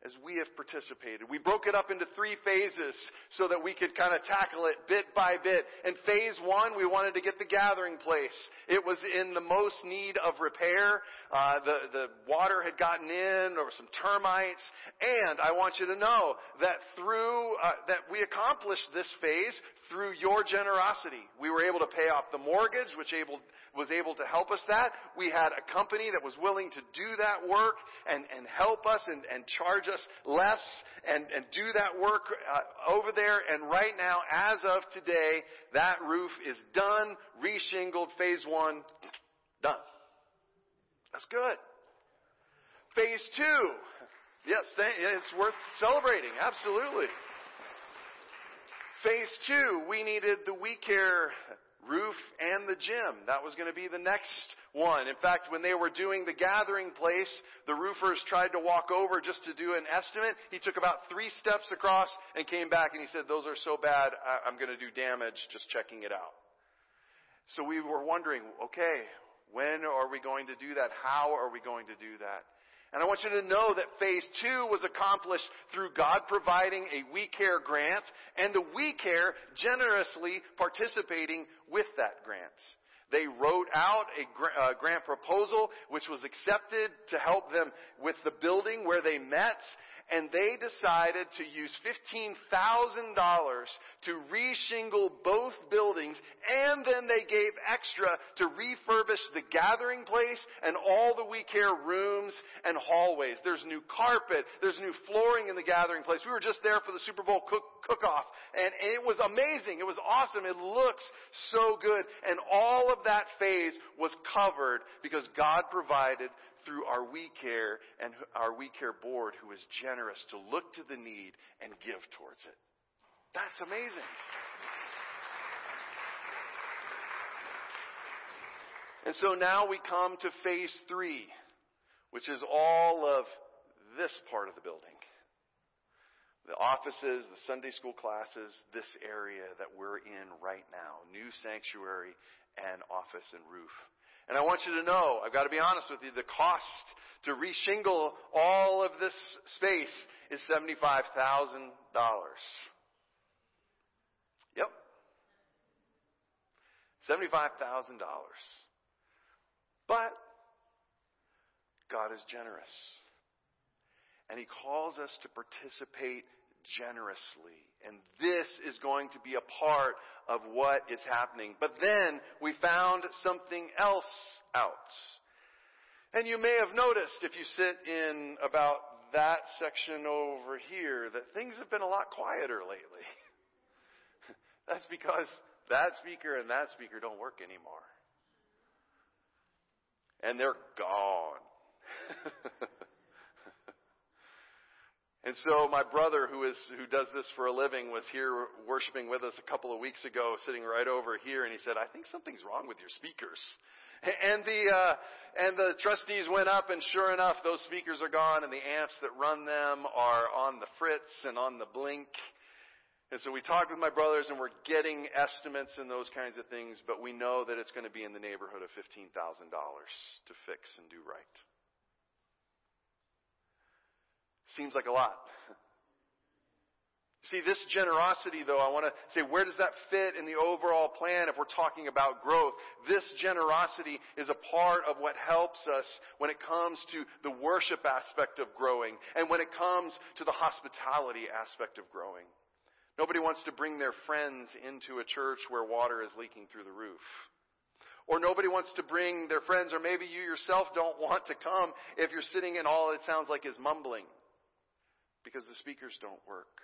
as we have participated. We broke it up into three phases so that we could kind of tackle it bit by bit. In phase one, we wanted to get the gathering place. It was in the most need of repair. Uh, the, the water had gotten in, there were some termites, and I want you to know that through, uh, that we accomplished this phase through your generosity. We were able to pay off the mortgage, which able, was able to help us that. We had a company that was willing to do that work and, and help us and, and charge us less and, and do that work uh, over there. And right now, as of today, that roof is done, reshingled, phase one, done. That's good. Phase two. Yes, it's worth celebrating. Absolutely. Phase two, we needed the We Care roof and the gym. That was going to be the next one. In fact, when they were doing the gathering place, the roofers tried to walk over just to do an estimate. He took about three steps across and came back and he said, those are so bad, I'm going to do damage just checking it out. So we were wondering, okay, when are we going to do that? How are we going to do that? And I want you to know that phase two was accomplished through God providing a We Care grant and the We Care generously participating with that grant. They wrote out a uh, grant proposal which was accepted to help them with the building where they met and they decided to use $15,000 to reshingle both buildings and then they gave extra to refurbish the gathering place and all the We Care rooms and hallways. There's new carpet, there's new flooring in the gathering place. We were just there for the Super Bowl cook, cook-off and it was amazing. It was awesome. It looks so good. And all of that phase was covered because God provided through our We Care and our We Care board who is generous to look to the need and give towards it. That's amazing. And so now we come to phase three, which is all of this part of the building. The offices, the Sunday school classes, this area that we're in right now. New sanctuary and office and roof. And I want you to know, I've got to be honest with you, the cost to reshingle all of this space is $75,000. Yep. $75,000. But God is generous. And He calls us to participate generously. And this is going to be a part of what is happening. But then we found something else out. And you may have noticed if you sit in about that section over here that things have been a lot quieter lately. That's because that speaker and that speaker don't work anymore. And they're gone. And so my brother, who is who does this for a living, was here worshiping with us a couple of weeks ago, sitting right over here, and he said, "I think something's wrong with your speakers." And the uh, and the trustees went up, and sure enough, those speakers are gone, and the amps that run them are on the fritz and on the blink. And so we talked with my brothers, and we're getting estimates and those kinds of things, but we know that it's going to be in the neighborhood of fifteen thousand dollars to fix and do right. Seems like a lot. See, this generosity though, I want to say, where does that fit in the overall plan if we're talking about growth? This generosity is a part of what helps us when it comes to the worship aspect of growing and when it comes to the hospitality aspect of growing. Nobody wants to bring their friends into a church where water is leaking through the roof. Or nobody wants to bring their friends, or maybe you yourself don't want to come if you're sitting in all it sounds like is mumbling because the speakers don't work.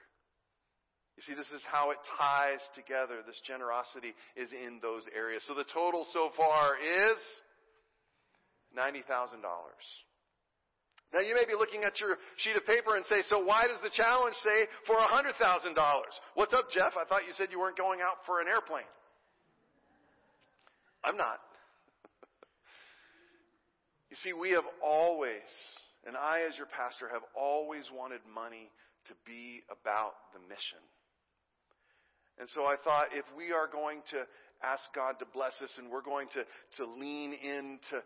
You see, this is how it ties together. This generosity is in those areas. So the total so far is $90,000. Now you may be looking at your sheet of paper and say, so why does the challenge say for $100,000? What's up, Jeff? I thought you said you weren't going out for an airplane. I'm not. you see, we have always and I, as your pastor, have always wanted money to be about the mission. And so I thought if we are going to ask God to bless us and we're going to, to lean into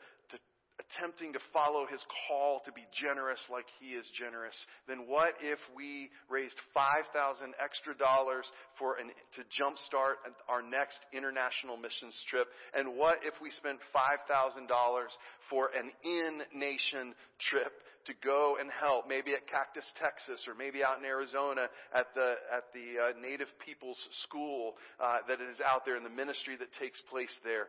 attempting to follow his call to be generous like he is generous, then what if we raised 5,000 extra dollars for an, to jumpstart our next international missions trip? And what if we spent $5,000 for an in-nation trip to go and help, maybe at Cactus, Texas, or maybe out in Arizona at the at the uh, Native People's School uh, that is out there in the ministry that takes place there.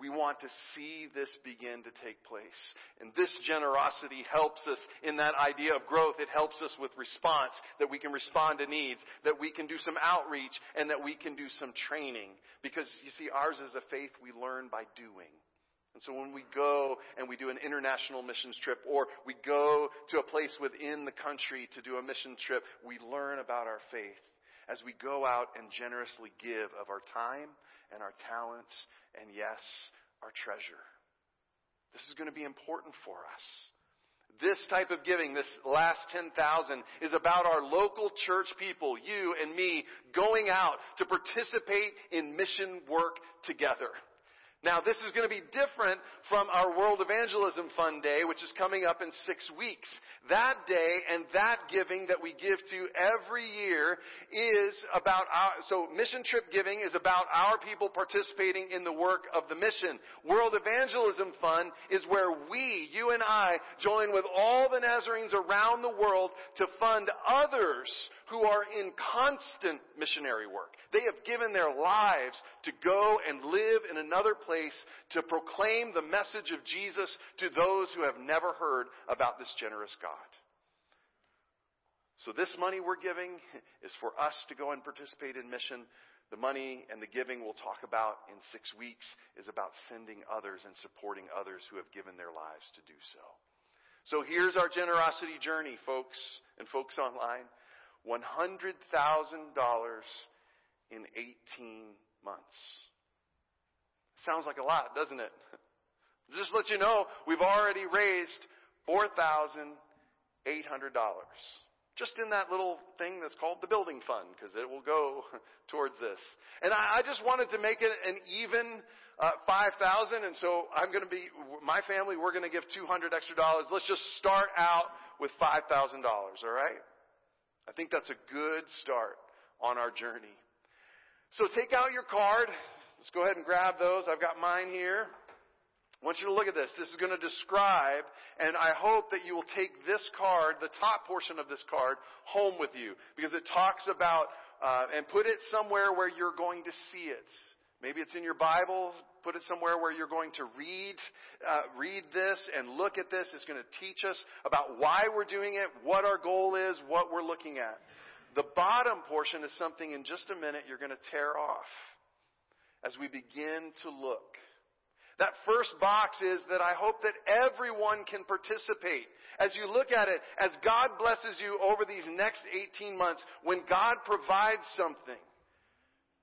We want to see this begin to take place. And this generosity helps us in that idea of growth. It helps us with response, that we can respond to needs, that we can do some outreach, and that we can do some training. Because you see, ours is a faith we learn by doing. And so when we go and we do an international missions trip or we go to a place within the country to do a mission trip, we learn about our faith as we go out and generously give of our time and our talents and yes, our treasure. This is going to be important for us. This type of giving, this last 10,000, is about our local church people, you and me, going out to participate in mission work together. Now, this is going to be different from our World Evangelism Fund Day, which is coming up in six weeks. That day and that giving that we give to every year is about our, so mission trip giving is about our people participating in the work of the mission. World Evangelism Fund is where we, you and I, join with all the Nazarenes around the world to fund others who are in constant missionary work. They have given their lives to go and live in another place to proclaim the message of Jesus to those who have never heard about this generous God. So this money we're giving is for us to go and participate in mission. The money and the giving we'll talk about in six weeks is about sending others and supporting others who have given their lives to do so. So here's our generosity journey, folks and folks online. $100,000 in 18 months. Sounds like a lot, doesn't it? Just let you know, we've already raised $4,800. Just in that little thing that's called the building fund, because it will go towards this. And I, I just wanted to make it an even uh, 5,000, and so I'm going to be, my family, we're going to give 200 extra dollars. Let's just start out with $5,000, all right? I think that's a good start on our journey. So take out your card. Let's go ahead and grab those. I've got mine here. I want you to look at this. This is going to describe, and I hope that you will take this card, the top portion of this card, home with you because it talks about, uh, and put it somewhere where you're going to see it. Maybe it's in your Bible. Put it somewhere where you're going to read, uh, read this and look at this. It's going to teach us about why we're doing it, what our goal is, what we're looking at. The bottom portion is something in just a minute you're going to tear off as we begin to look. That first box is that I hope that everyone can participate. As you look at it, as God blesses you over these next 18 months, when God provides something,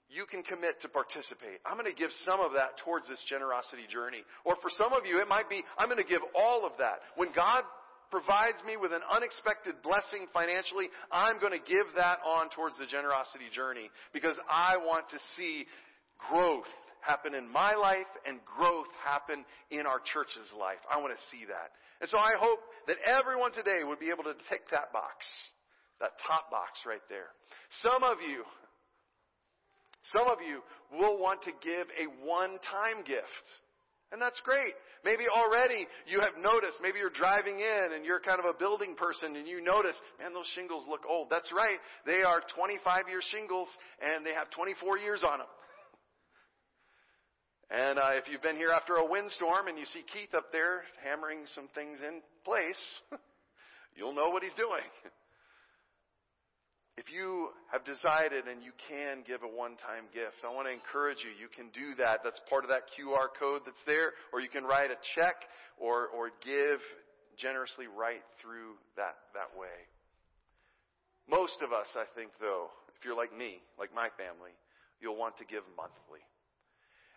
you can commit to participate. I'm going to give some of that towards this generosity journey. Or for some of you, it might be, I'm going to give all of that. When God provides me with an unexpected blessing financially, I'm going to give that on towards the generosity journey because I want to see growth happen in my life and growth happen in our church's life. I want to see that. And so I hope that everyone today would be able to take that box, that top box right there. Some of you some of you will want to give a one-time gift. And that's great. Maybe already you have noticed, maybe you're driving in and you're kind of a building person and you notice, man, those shingles look old. That's right. They are 25 year shingles and they have 24 years on them. And uh, if you've been here after a windstorm and you see Keith up there hammering some things in place, you'll know what he's doing. If you have decided and you can give a one-time gift, I want to encourage you. You can do that. That's part of that QR code that's there, or you can write a check or, or give generously right through that, that way. Most of us, I think, though, if you're like me, like my family, you'll want to give monthly.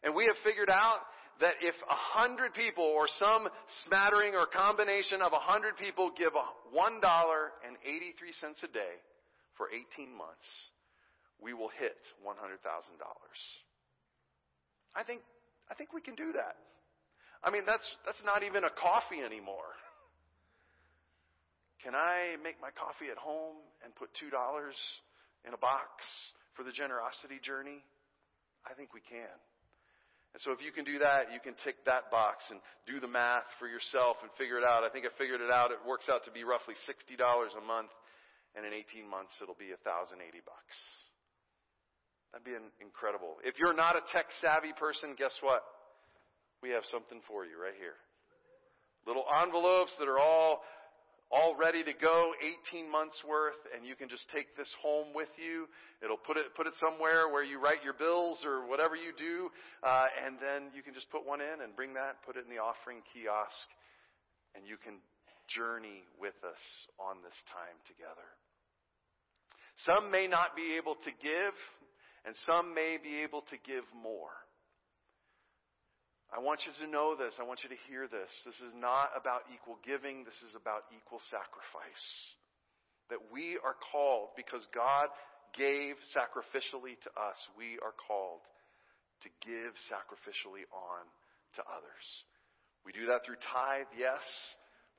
And we have figured out that if a hundred people or some smattering or combination of a hundred people give one dollar and eighty-three cents a day, for 18 months, we will hit $100,000. I think, I think we can do that. I mean, that's, that's not even a coffee anymore. Can I make my coffee at home and put $2 in a box for the generosity journey? I think we can. And so if you can do that, you can tick that box and do the math for yourself and figure it out. I think I figured it out. It works out to be roughly $60 a month and in 18 months it'll be 1,080 bucks. That'd be incredible. If you're not a tech savvy person, guess what? We have something for you right here. Little envelopes that are all all ready to go, 18 months worth, and you can just take this home with you. It'll put it put it somewhere where you write your bills or whatever you do, uh, and then you can just put one in and bring that, put it in the offering kiosk, and you can journey with us on this time together. Some may not be able to give, and some may be able to give more. I want you to know this. I want you to hear this. This is not about equal giving. This is about equal sacrifice. That we are called because God gave sacrificially to us. We are called to give sacrificially on to others. We do that through tithe, yes.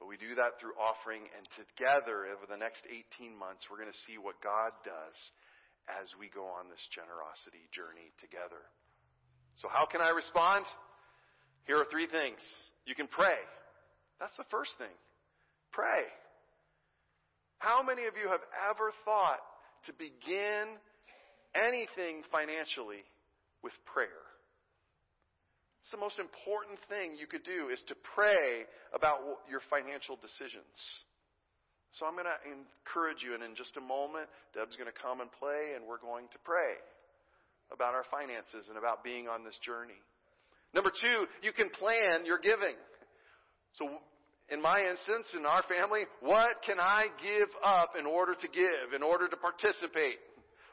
But we do that through offering, and together over the next 18 months, we're going to see what God does as we go on this generosity journey together. So, how can I respond? Here are three things. You can pray. That's the first thing. Pray. How many of you have ever thought to begin anything financially with prayer? The most important thing you could do is to pray about your financial decisions. So I'm going to encourage you, and in just a moment, Deb's going to come and play, and we're going to pray about our finances and about being on this journey. Number two, you can plan your giving. So, in my instance, in our family, what can I give up in order to give, in order to participate?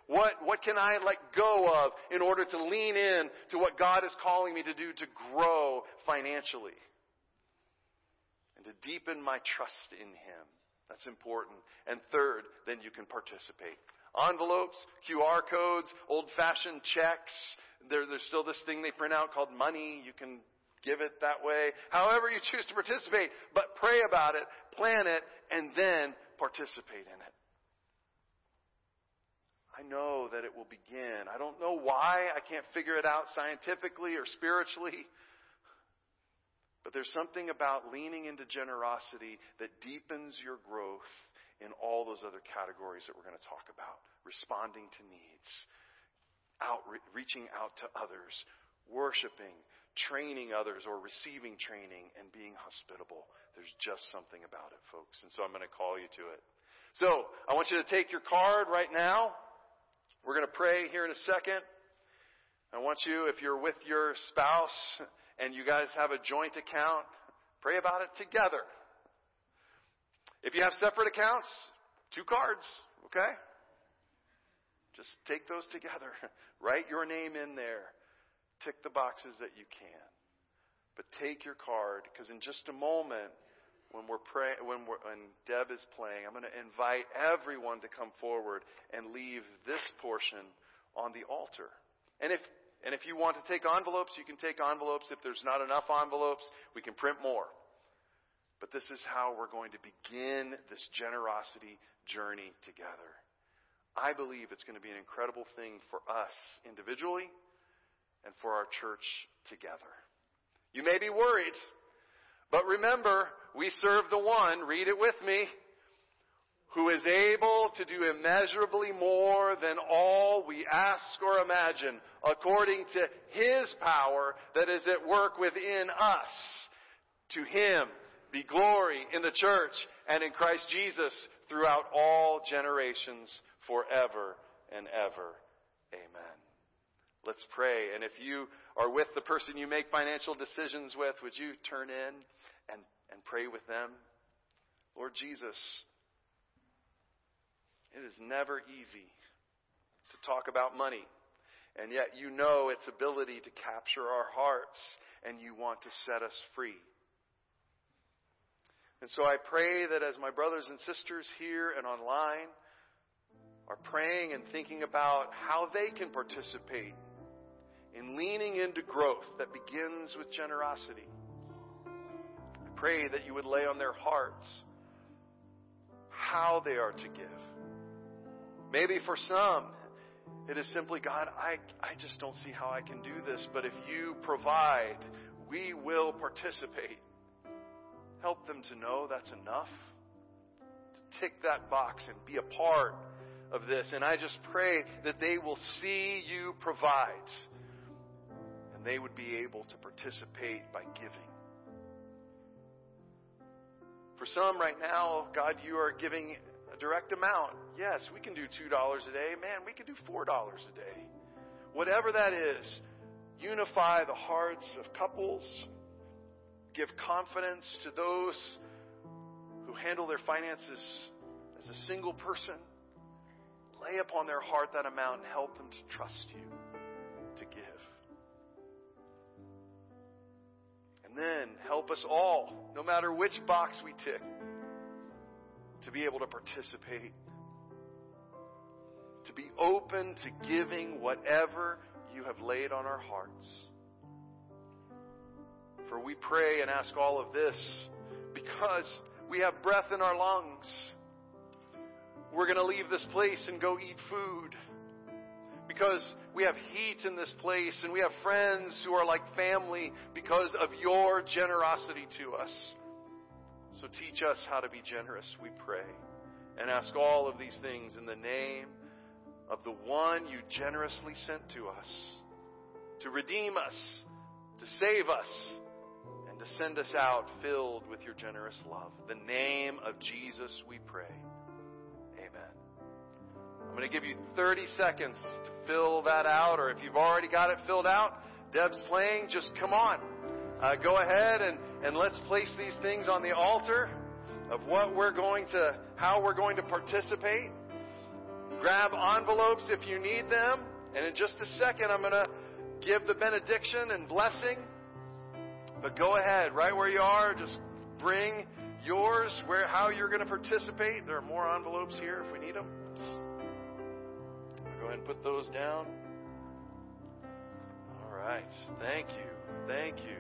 What, what can I let go of in order to lean in to what God is calling me to do to grow financially? And to deepen my trust in Him. That's important. And third, then you can participate. Envelopes, QR codes, old fashioned checks. There, there's still this thing they print out called money. You can give it that way. However you choose to participate, but pray about it, plan it, and then participate in it. I know that it will begin. I don't know why. I can't figure it out scientifically or spiritually. But there's something about leaning into generosity that deepens your growth in all those other categories that we're going to talk about. Responding to needs, out, reaching out to others, worshiping, training others or receiving training, and being hospitable. There's just something about it, folks. And so I'm going to call you to it. So I want you to take your card right now. We're going to pray here in a second. I want you, if you're with your spouse and you guys have a joint account, pray about it together. If you have separate accounts, two cards, okay? Just take those together. Write your name in there. Tick the boxes that you can. But take your card, because in just a moment, when we're praying, when, when Deb is playing, I'm going to invite everyone to come forward and leave this portion on the altar. And if and if you want to take envelopes, you can take envelopes. If there's not enough envelopes, we can print more. But this is how we're going to begin this generosity journey together. I believe it's going to be an incredible thing for us individually and for our church together. You may be worried but remember, we serve the one, read it with me, who is able to do immeasurably more than all we ask or imagine, according to his power that is at work within us. To him be glory in the church and in Christ Jesus throughout all generations forever and ever. Amen. Let's pray. And if you are with the person you make financial decisions with, would you turn in? and, and pray with them. Lord Jesus, it is never easy to talk about money, and yet you know its ability to capture our hearts, and you want to set us free. And so I pray that as my brothers and sisters here and online are praying and thinking about how they can participate in leaning into growth that begins with generosity, pray that you would lay on their hearts how they are to give. Maybe for some, it is simply, God, I, I just don't see how I can do this, but if you provide, we will participate. Help them to know that's enough. To tick that box and be a part of this. And I just pray that they will see you provide and they would be able to participate by giving. For some right now, God, you are giving a direct amount. Yes, we can do $2 a day. Man, we can do $4 a day. Whatever that is, unify the hearts of couples. Give confidence to those who handle their finances as a single person. Lay upon their heart that amount and help them to trust you then help us all, no matter which box we tick, to be able to participate, to be open to giving whatever you have laid on our hearts. For we pray and ask all of this because we have breath in our lungs. We're going to leave this place and go eat food because we have heat in this place and we have friends who are like family because of your generosity to us. So teach us how to be generous, we pray. And ask all of these things in the name of the one you generously sent to us to redeem us, to save us, and to send us out filled with your generous love. The name of Jesus we pray. I'm going to give you 30 seconds to fill that out, or if you've already got it filled out, Deb's playing, just come on. Uh, go ahead and, and let's place these things on the altar of what we're going to, how we're going to participate. Grab envelopes if you need them. And in just a second, I'm going to give the benediction and blessing. But go ahead, right where you are, just bring yours, where how you're going to participate. There are more envelopes here if we need them. Ahead and put those down. All right. Thank you. Thank you.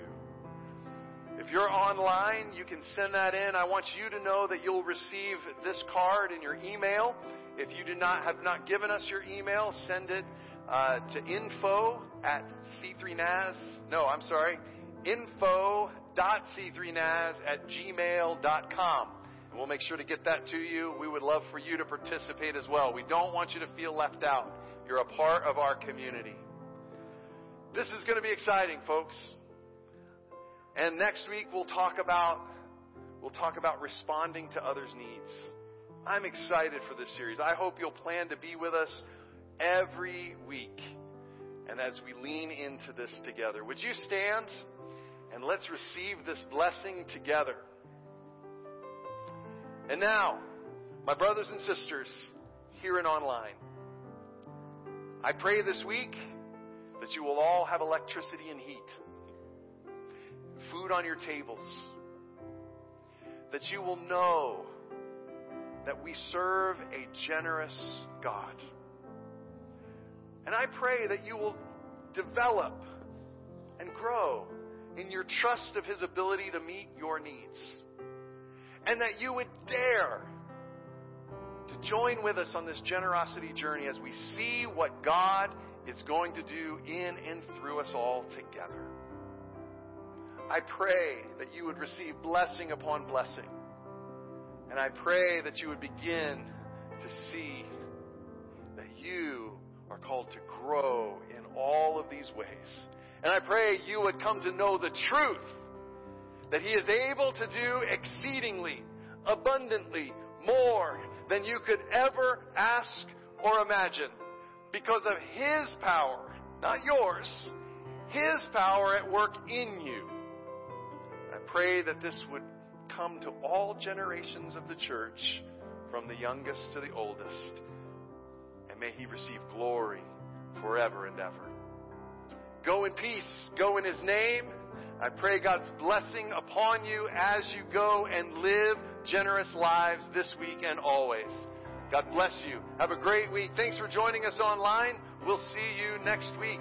If you're online, you can send that in. I want you to know that you'll receive this card in your email. If you do not have not given us your email, send it uh, to info at c3nas. No, I'm sorry, info.c3nas at gmail.com. We'll make sure to get that to you. We would love for you to participate as well. We don't want you to feel left out. You're a part of our community. This is going to be exciting, folks. And next week we'll talk about we'll talk about responding to others' needs. I'm excited for this series. I hope you'll plan to be with us every week. And as we lean into this together, would you stand and let's receive this blessing together? And now, my brothers and sisters here and online, I pray this week that you will all have electricity and heat, food on your tables, that you will know that we serve a generous God. And I pray that you will develop and grow in your trust of His ability to meet your needs. And that you would dare to join with us on this generosity journey as we see what God is going to do in and through us all together. I pray that you would receive blessing upon blessing. And I pray that you would begin to see that you are called to grow in all of these ways. And I pray you would come to know the truth that He is able to do exceedingly, abundantly, more than you could ever ask or imagine because of His power, not yours, His power at work in you. I pray that this would come to all generations of the church, from the youngest to the oldest and may he receive glory forever and ever. Go in peace. Go in his name. I pray God's blessing upon you as you go and live generous lives this week and always. God bless you. Have a great week. Thanks for joining us online. We'll see you next week.